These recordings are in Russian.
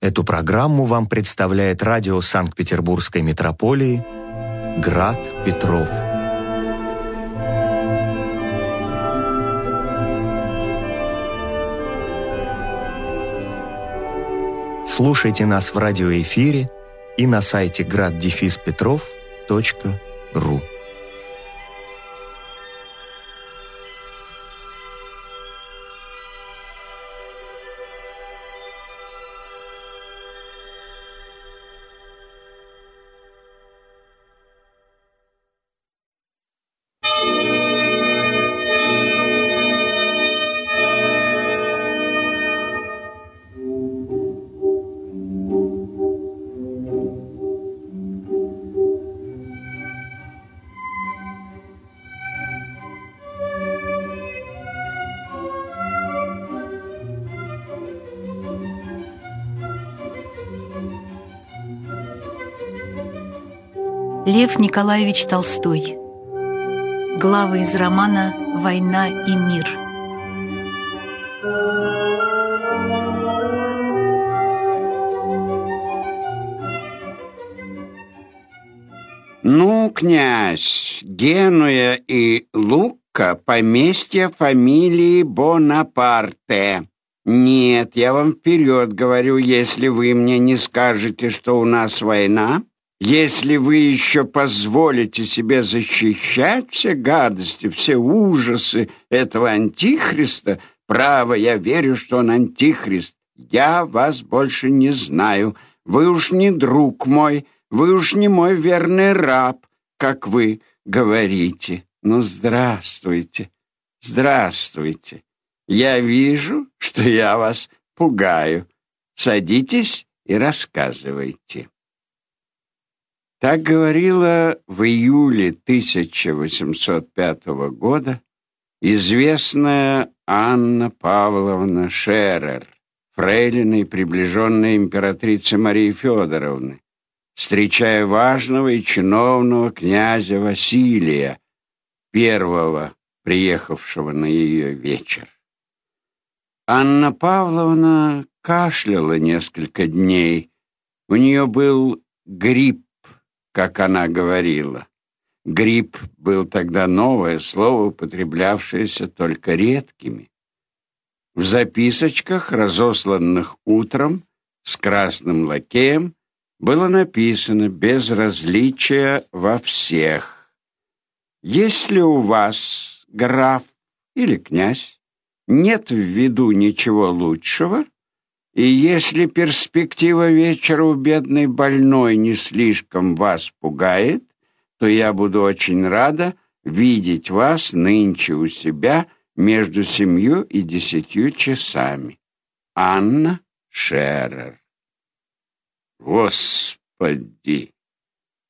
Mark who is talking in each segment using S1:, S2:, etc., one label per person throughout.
S1: Эту программу вам представляет радио Санкт-Петербургской метрополии «Град Петров». Слушайте нас в радиоэфире и на сайте graddefиспетров.ру.
S2: Лев Николаевич Толстой. Главы из романа «Война и мир».
S3: Ну, князь, Генуя и Лука — поместья фамилии Бонапарте. Нет, я вам вперед говорю, если вы мне не скажете, что у нас война, если вы еще позволите себе защищать все гадости, все ужасы этого антихриста, право, я верю, что он антихрист. Я вас больше не знаю. Вы уж не друг мой, вы уж не мой верный раб, как вы говорите. Ну, здравствуйте, здравствуйте. Я вижу, что я вас пугаю. Садитесь и рассказывайте. Так говорила в июле 1805 года известная Анна Павловна Шерер, фрейлина и приближенная императрицы Марии Федоровны, встречая важного и чиновного князя Василия, первого приехавшего на ее вечер. Анна Павловна кашляла несколько дней. У нее был грипп как она говорила. Грипп был тогда новое слово, употреблявшееся только редкими. В записочках, разосланных утром с красным лакеем, было написано «Безразличие во всех». Если у вас, граф или князь, нет в виду ничего лучшего, и если перспектива вечера у бедной больной не слишком вас пугает, то я буду очень рада видеть вас нынче у себя между семью и десятью часами. Анна Шерер. Господи,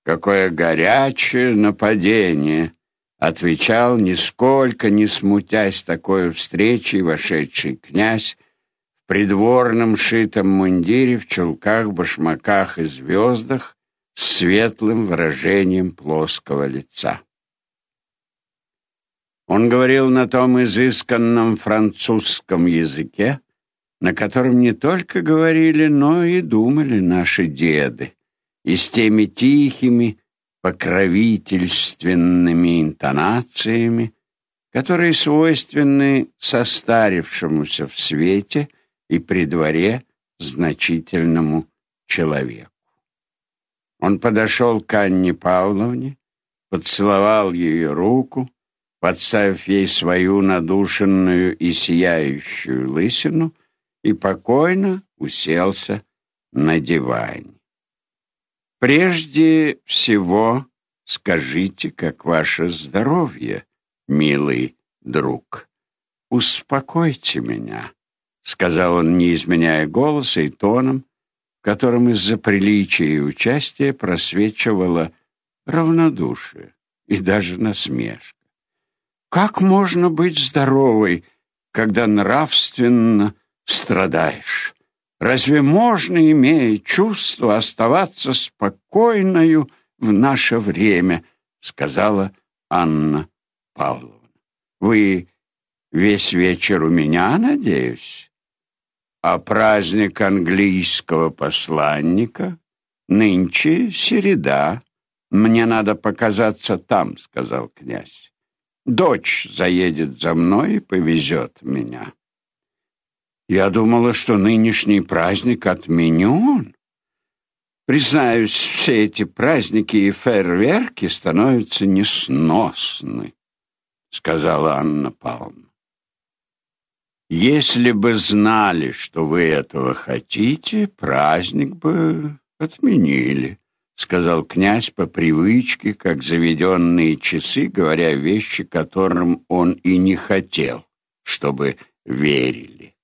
S3: какое горячее нападение! Отвечал, нисколько не смутясь такой встречи, вошедший князь, придворном шитом мундире, в чулках, башмаках и звездах с светлым выражением плоского лица. Он говорил на том изысканном французском языке, на котором не только говорили, но и думали наши деды, и с теми тихими, покровительственными интонациями, которые свойственны состарившемуся в свете – и при дворе значительному человеку. Он подошел к Анне Павловне, поцеловал ее руку, подставив ей свою надушенную и сияющую лысину, и покойно уселся на диване. «Прежде всего скажите, как ваше здоровье, милый друг. Успокойте меня». — сказал он, не изменяя голоса и тоном, в котором из-за приличия и участия просвечивало равнодушие и даже насмешка. «Как можно быть здоровой, когда нравственно страдаешь? Разве можно, имея чувство, оставаться спокойною в наше время?» — сказала Анна Павловна. «Вы весь вечер у меня, надеюсь?» А праздник английского посланника нынче середа. Мне надо показаться там, сказал князь. Дочь заедет за мной и повезет меня. Я думала, что нынешний праздник отменен. Признаюсь, все эти праздники и фейерверки становятся несносны, сказала Анна Павловна. Если бы знали, что вы этого хотите, праздник бы отменили, сказал князь по привычке, как заведенные часы, говоря вещи, которым он и не хотел, чтобы верили.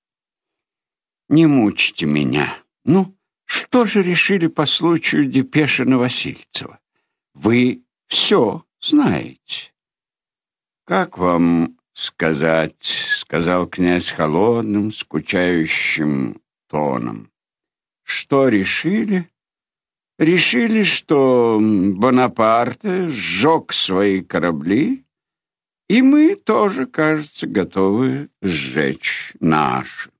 S3: Не мучьте меня. Ну, что же решили по случаю Депешина Васильцева? Вы все знаете. Как вам сказать, сказал князь холодным, скучающим тоном. Что решили? Решили, что Бонапарт сжег свои корабли, и мы тоже, кажется, готовы сжечь наши.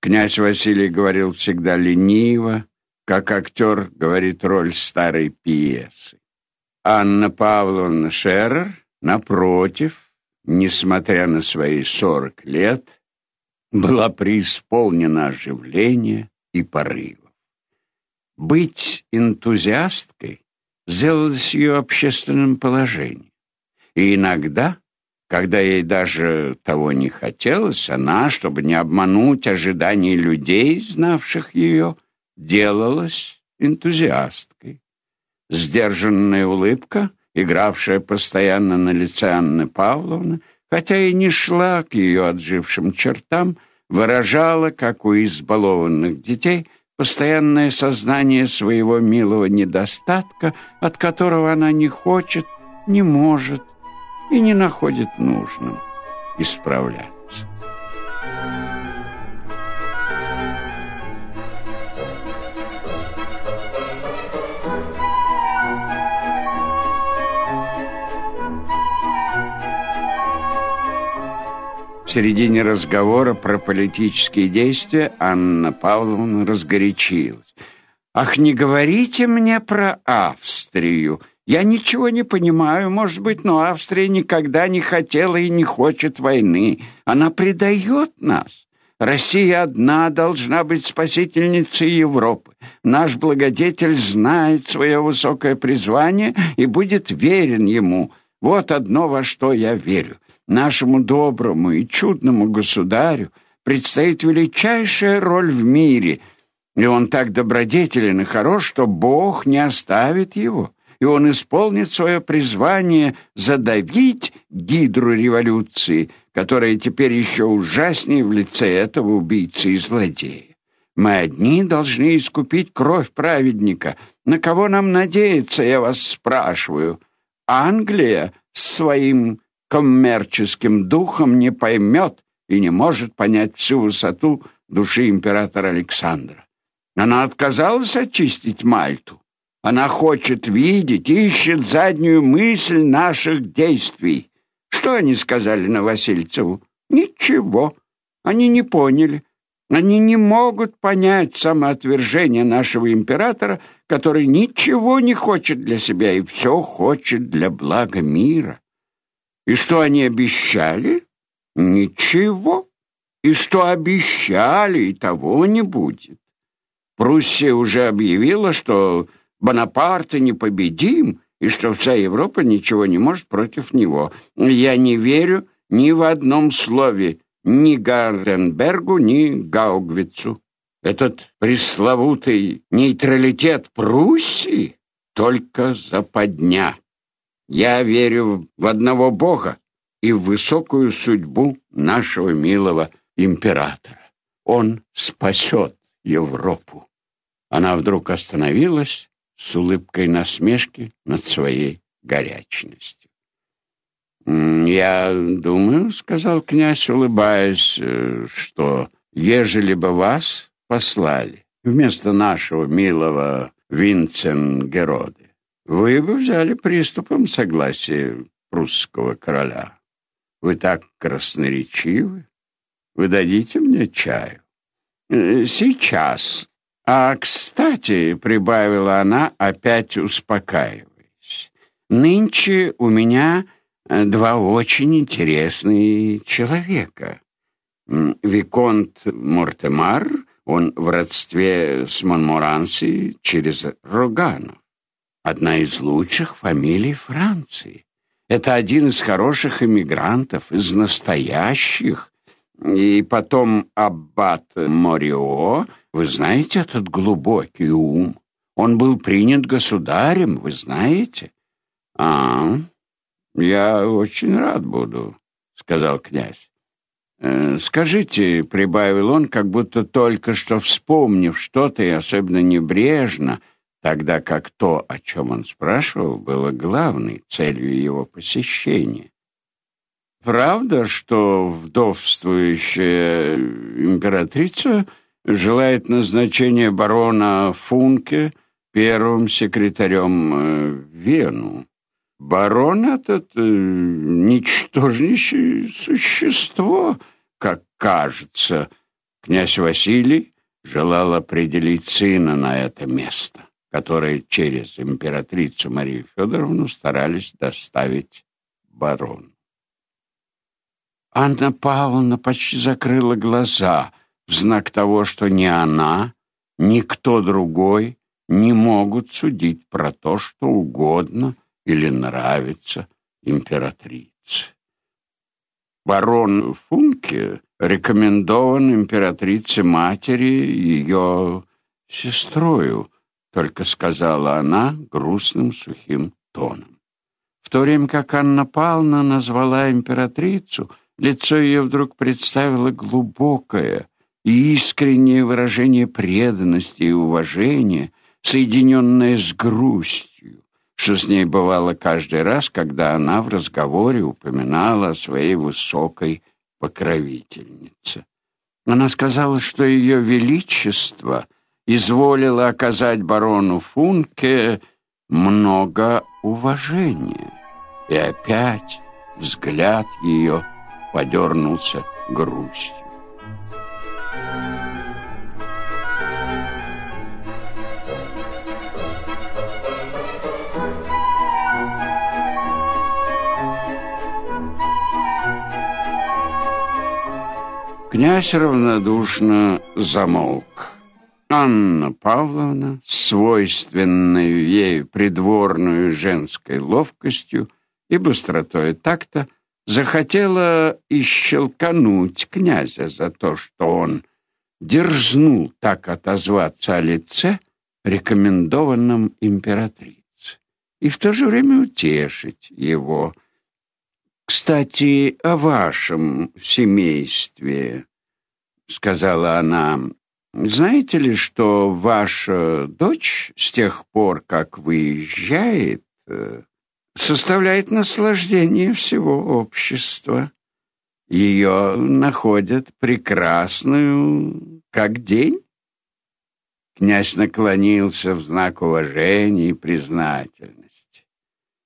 S3: Князь Василий говорил всегда лениво, как актер говорит роль старой пьесы. Анна Павловна Шерер, напротив, несмотря на свои сорок лет, была преисполнена оживления и порывов. Быть энтузиасткой сделалось ее общественным положением. И иногда когда ей даже того не хотелось, она, чтобы не обмануть ожидания людей, знавших ее, делалась энтузиасткой. Сдержанная улыбка, игравшая постоянно на лице Анны Павловны, хотя и не шла к ее отжившим чертам, выражала, как у избалованных детей, постоянное сознание своего милого недостатка, от которого она не хочет, не может и не находит нужным исправляться. В середине разговора про политические действия Анна Павловна разгорячилась. «Ах, не говорите мне про Австрию!» Я ничего не понимаю, может быть, но Австрия никогда не хотела и не хочет войны. Она предает нас. Россия одна должна быть спасительницей Европы. Наш благодетель знает свое высокое призвание и будет верен ему. Вот одно, во что я верю. Нашему доброму и чудному государю предстоит величайшая роль в мире, и он так добродетелен и хорош, что Бог не оставит его и он исполнит свое призвание задавить гидру революции, которая теперь еще ужаснее в лице этого убийцы и злодея. Мы одни должны искупить кровь праведника. На кого нам надеяться, я вас спрашиваю? Англия с своим коммерческим духом не поймет и не может понять всю высоту души императора Александра. Она отказалась очистить Мальту. Она хочет видеть, ищет заднюю мысль наших действий. Что они сказали на Васильцеву? Ничего. Они не поняли. Они не могут понять самоотвержение нашего императора, который ничего не хочет для себя и все хочет для блага мира. И что они обещали? Ничего. И что обещали, и того не будет. Пруссия уже объявила, что Бонапарт непобедим, и что вся Европа ничего не может против него. Я не верю ни в одном слове ни Гарденбергу, ни Гаугвицу. Этот пресловутый нейтралитет Пруссии только западня. Я верю в одного Бога и в высокую судьбу нашего милого императора. Он спасет Европу. Она вдруг остановилась с улыбкой насмешки над своей горячностью. «Я думаю, — сказал князь, улыбаясь, — что, ежели бы вас послали вместо нашего милого Винцен Героды, вы бы взяли приступом согласие прусского короля. Вы так красноречивы. Вы дадите мне чаю?» Э, сейчас. А, кстати, прибавила она, опять успокаиваясь. Нынче у меня э, два очень интересные человека. Виконт Мортемар, он в родстве с Монморанси через Роганов. Одна из лучших фамилий Франции. Это один из хороших эмигрантов, из настоящих. И потом аббат Морио, вы знаете этот глубокий ум? Он был принят государем, вы знаете? А, я очень рад буду, сказал князь. «Э, «Скажите», — прибавил он, как будто только что вспомнив что-то и особенно небрежно, тогда как то, о чем он спрашивал, было главной целью его посещения. «Правда, что вдовствующая императрица желает назначения барона Функе первым секретарем э, Вену?» Барон этот э, ничтожнейшее существо, как кажется. Князь Василий желал определить сына на это место, которое через императрицу Марию Федоровну старались доставить барону. Анна Павловна почти закрыла глаза в знак того, что ни она, ни кто другой не могут судить про то, что угодно — или нравится императрице. Барон Функе рекомендован императрице-матери ее сестрою, только сказала она грустным сухим тоном. В то время как Анна Павловна назвала императрицу, лицо ее вдруг представило глубокое и искреннее выражение преданности и уважения, соединенное с грустью что с ней бывало каждый раз, когда она в разговоре упоминала о своей высокой покровительнице. Она сказала, что ее величество изволило оказать барону Функе много уважения. И опять взгляд ее подернулся грустью. Князь равнодушно замолк. Анна Павловна, свойственную ей придворную женской ловкостью и быстротой такта, захотела ищелкануть князя за то, что он дерзнул так отозваться о лице, рекомендованном императрице, и в то же время утешить его – «Кстати, о вашем семействе», — сказала она. «Знаете ли, что ваша дочь с тех пор, как выезжает, э, составляет наслаждение всего общества? Ее находят прекрасную, как день?» Князь наклонился в знак уважения и признательности.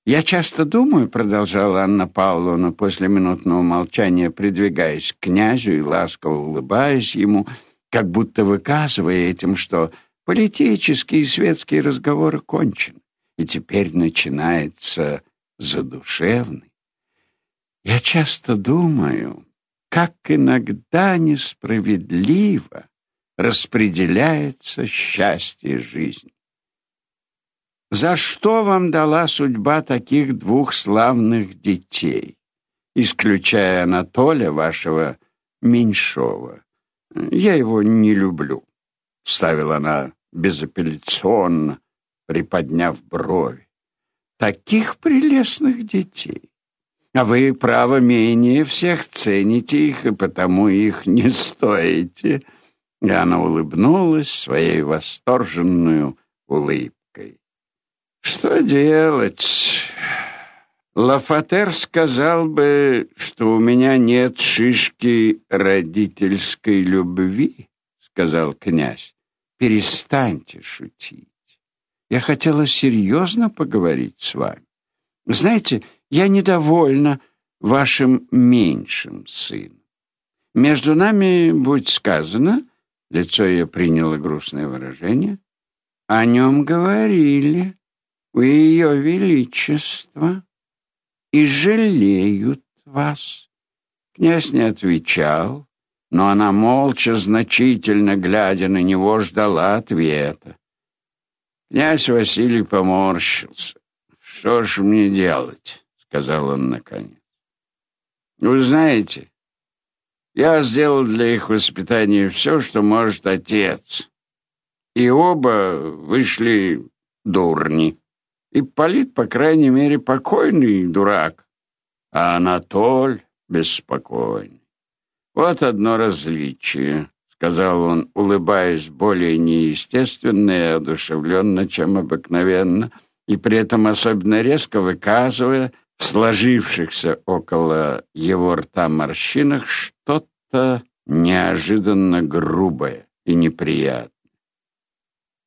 S3: «Я часто думаю», — продолжала Анна Павловна после минутного молчания, придвигаясь к князю и ласково улыбаясь ему, как будто выказывая этим, что политические и светские разговоры кончены, и теперь начинается задушевный. «Я часто думаю, как иногда несправедливо распределяется счастье жизни. За что вам дала судьба таких двух славных детей, исключая Анатолия, вашего меньшого? Я его не люблю, — вставила она безапелляционно, приподняв брови. Таких прелестных детей. А вы, право, менее всех цените их, и потому их не стоите. И она улыбнулась своей восторженную улыбкой. Что делать? Лафатер сказал бы, что у меня нет шишки родительской любви, сказал князь. Перестаньте шутить. Я хотела серьезно поговорить с вами. Знаете, я недовольна вашим меньшим сыном. Между нами, будь сказано, Лицо ее приняло грустное выражение. О нем говорили у ее величества и жалеют вас. Князь не отвечал, но она молча, значительно глядя на него, ждала ответа. Князь Василий поморщился. «Что ж мне делать?» — сказал он наконец. «Вы знаете, я сделал для их воспитания все, что может отец. И оба вышли дурни. И Полит, по крайней мере, покойный дурак, а Анатоль беспокойный. Вот одно различие, сказал он, улыбаясь более неестественно и одушевленно, чем обыкновенно, и при этом особенно резко выказывая в сложившихся около его рта морщинах что-то неожиданно грубое и неприятное.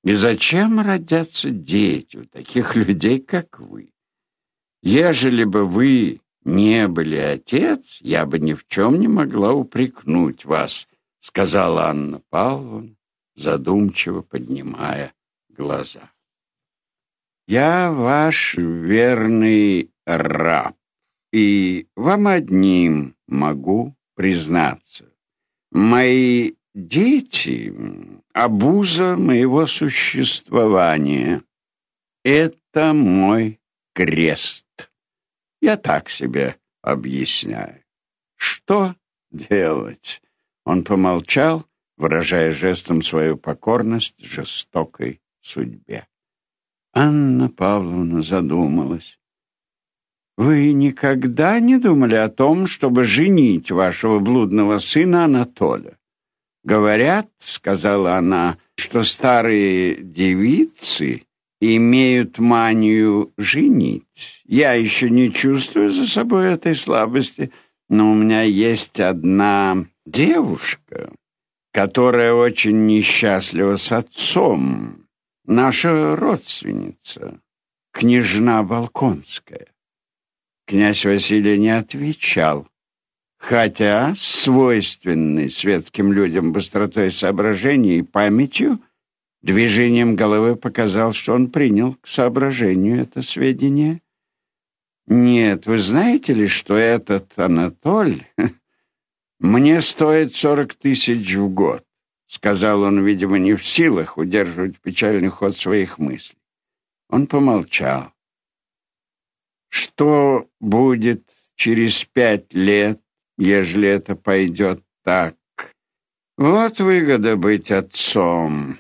S3: И зачем родятся дети у таких людей, как вы? Ежели бы вы не были отец, я бы ни в чем не могла упрекнуть вас, сказала Анна Павловна, задумчиво поднимая глаза. Я ваш верный раб, и вам одним могу признаться. Мои Дети — обуза моего существования. Это мой крест. Я так себе объясняю. Что делать? Он помолчал, выражая жестом свою покорность жестокой судьбе. Анна Павловна задумалась. «Вы никогда не думали о том, чтобы женить вашего блудного сына Анатолия?» «Говорят, — сказала она, — что старые девицы имеют манию женить. Я еще не чувствую за собой этой слабости, но у меня есть одна девушка, которая очень несчастлива с отцом, наша родственница, княжна Балконская. Князь Василий не отвечал хотя свойственный светским людям быстротой соображения и памятью, движением головы показал, что он принял к соображению это сведение. «Нет, вы знаете ли, что этот Анатоль мне стоит сорок тысяч в год?» — сказал он, видимо, не в силах удерживать печальный ход своих мыслей. Он помолчал. «Что будет через пять лет?» Ежели это пойдет так. Вот выгода быть отцом.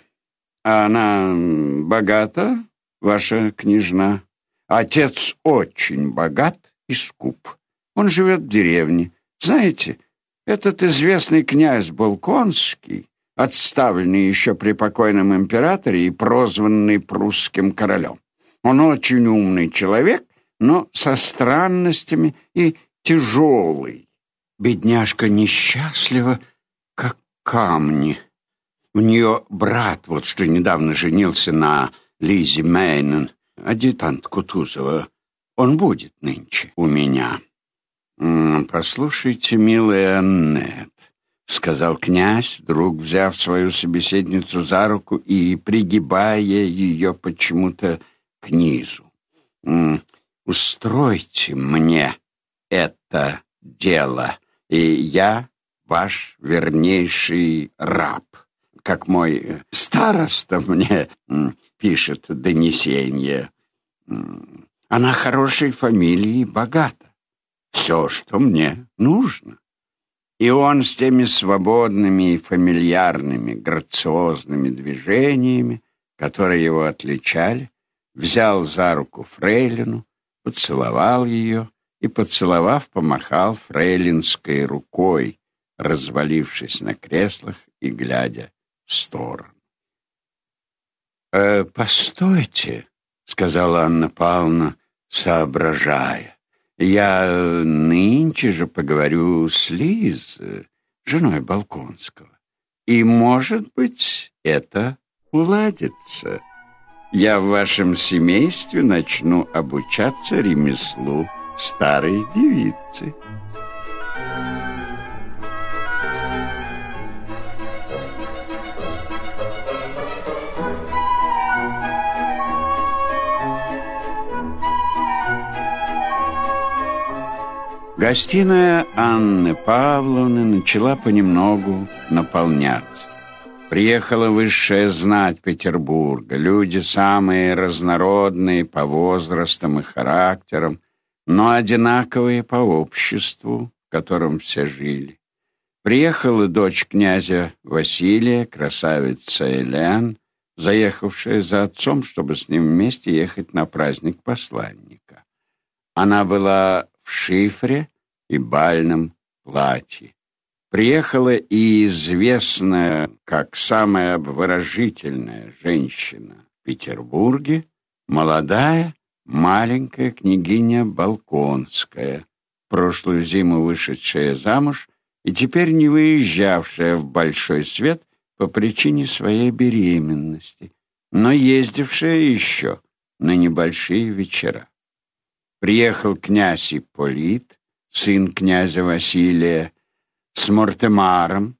S3: А она богата, ваша княжна? Отец очень богат и скуп. Он живет в деревне. Знаете, этот известный князь Балконский, отставленный еще при покойном императоре и прозванный прусским королем. Он очень умный человек, но со странностями и тяжелый. Бедняжка несчастлива, как камни. У нее брат, вот что недавно женился на Лизе Мейнен, адъютант Кутузова. Он будет нынче у меня. «Послушайте, милая Аннет», — сказал князь, вдруг взяв свою собеседницу за руку и пригибая ее почему-то к низу. «Устройте мне это дело и я ваш вернейший раб. Как мой э, староста мне пишет донесение. Она хорошей фамилии богата. Все, что мне нужно. И он с теми свободными и фамильярными, грациозными движениями, которые его отличали, взял за руку Фрейлину, поцеловал ее и, поцеловав, помахал фрейлинской рукой, развалившись на креслах и глядя в сторону. «Э, «Постойте», — сказала Анна Павловна, соображая. «Я нынче же поговорю с Лиз, женой Балконского, и, может быть, это уладится. Я в вашем семействе начну обучаться ремеслу старой девицы. Гостиная Анны Павловны начала понемногу наполняться. Приехала высшая знать Петербурга, люди самые разнородные по возрастам и характерам, но одинаковые по обществу, в котором все жили. Приехала дочь князя Василия, красавица Элен, заехавшая за отцом, чтобы с ним вместе ехать на праздник посланника. Она была в шифре и бальном платье. Приехала и известная как самая обворожительная женщина в Петербурге, молодая, маленькая княгиня Балконская, прошлую зиму вышедшая замуж и теперь не выезжавшая в большой свет по причине своей беременности, но ездившая еще на небольшие вечера. Приехал князь Ипполит, сын князя Василия, с Мортемаром,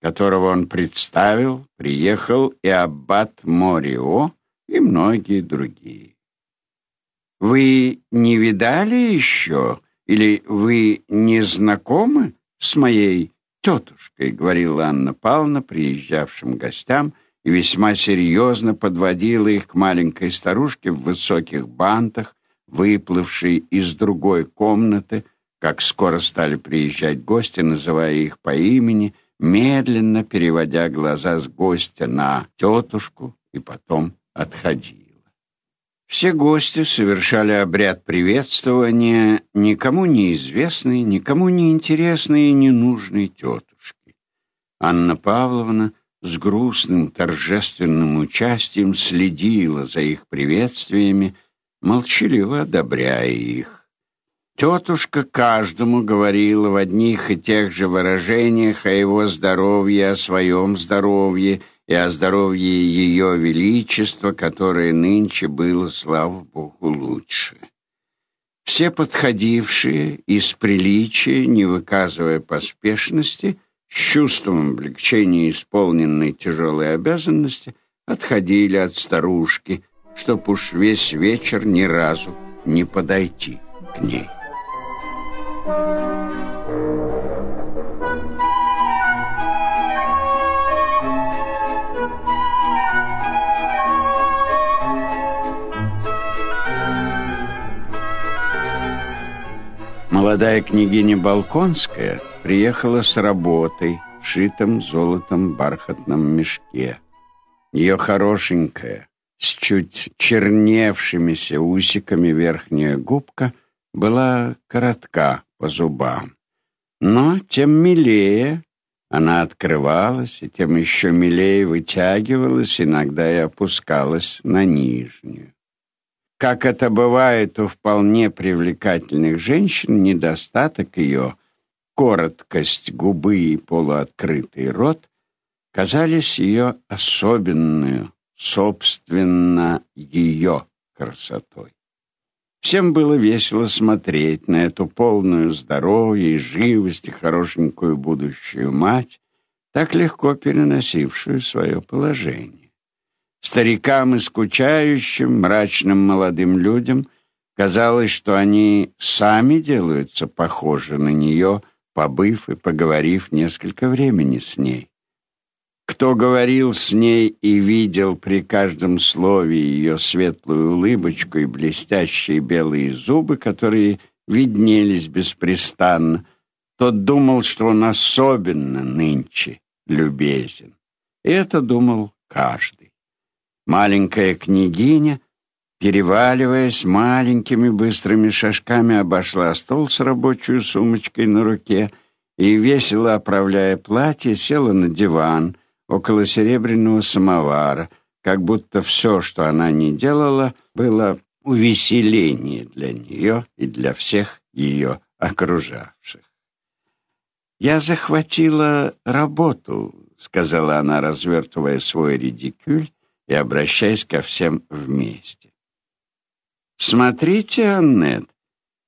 S3: которого он представил, приехал и аббат Морио и многие другие. «Вы не видали еще или вы не знакомы с моей тетушкой?» — говорила Анна Павловна приезжавшим гостям и весьма серьезно подводила их к маленькой старушке в высоких бантах, выплывшей из другой комнаты, как скоро стали приезжать гости, называя их по имени, медленно переводя глаза с гостя на тетушку и потом отходила. Все гости совершали обряд приветствования никому неизвестной, никому не интересной и ненужной тетушки. Анна Павловна с грустным торжественным участием следила за их приветствиями, молчаливо одобряя их. Тетушка каждому говорила в одних и тех же выражениях о его здоровье, о своем здоровье и о здоровье ее величества, которое нынче было, слава Богу, лучше. Все подходившие из приличия, не выказывая поспешности, с чувством облегчения исполненной тяжелой обязанности, отходили от старушки, чтоб уж весь вечер ни разу не подойти к ней. Молодая княгиня Балконская приехала с работой в шитом золотом бархатном мешке. Ее хорошенькая, с чуть черневшимися усиками верхняя губка была коротка по зубам. Но тем милее она открывалась, и тем еще милее вытягивалась, иногда и опускалась на нижнюю. Как это бывает у вполне привлекательных женщин, недостаток ее, короткость губы и полуоткрытый рот, казались ее особенную, собственно, ее красотой. Всем было весело смотреть на эту полную здоровья и живости хорошенькую будущую мать, так легко переносившую свое положение. Старикам и скучающим, мрачным молодым людям казалось, что они сами делаются похожи на нее, побыв и поговорив несколько времени с ней. Кто говорил с ней и видел при каждом слове ее светлую улыбочку и блестящие белые зубы, которые виднелись беспрестанно, тот думал, что он особенно нынче любезен. И это думал каждый. Маленькая княгиня, переваливаясь маленькими быстрыми шажками, обошла стол с рабочей сумочкой на руке и, весело оправляя платье, села на диван около серебряного самовара, как будто все, что она не делала, было увеселение для нее и для всех ее окружавших. «Я захватила работу», — сказала она, развертывая свой редикюль и обращаясь ко всем вместе. «Смотрите, Аннет,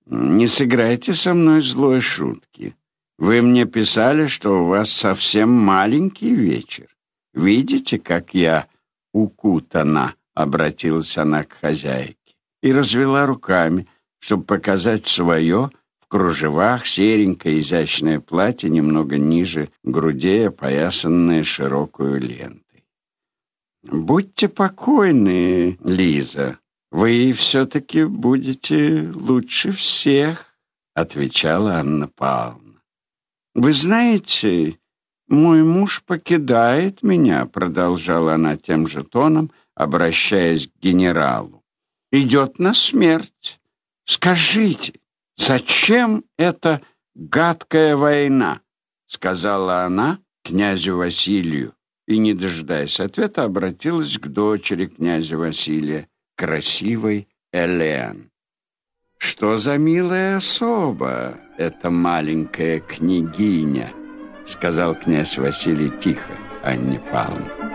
S3: не сыграйте со мной злой шутки. Вы мне писали, что у вас совсем маленький вечер. Видите, как я укутана?» — обратилась она к хозяйке и развела руками, чтобы показать свое в кружевах, серенькое изящное платье, немного ниже грудей, опоясанное широкую лентой. «Будьте покойны, Лиза, вы все-таки будете лучше всех», — отвечала Анна Павловна. «Вы знаете, мой муж покидает меня», — продолжала она тем же тоном, обращаясь к генералу. «Идет на смерть. Скажите, зачем эта гадкая война?» — сказала она князю Василию и, не дожидаясь ответа, обратилась к дочери князя Василия, красивой Элен. «Что за милая особа эта маленькая княгиня?» — сказал князь Василий тихо Анне Павловне.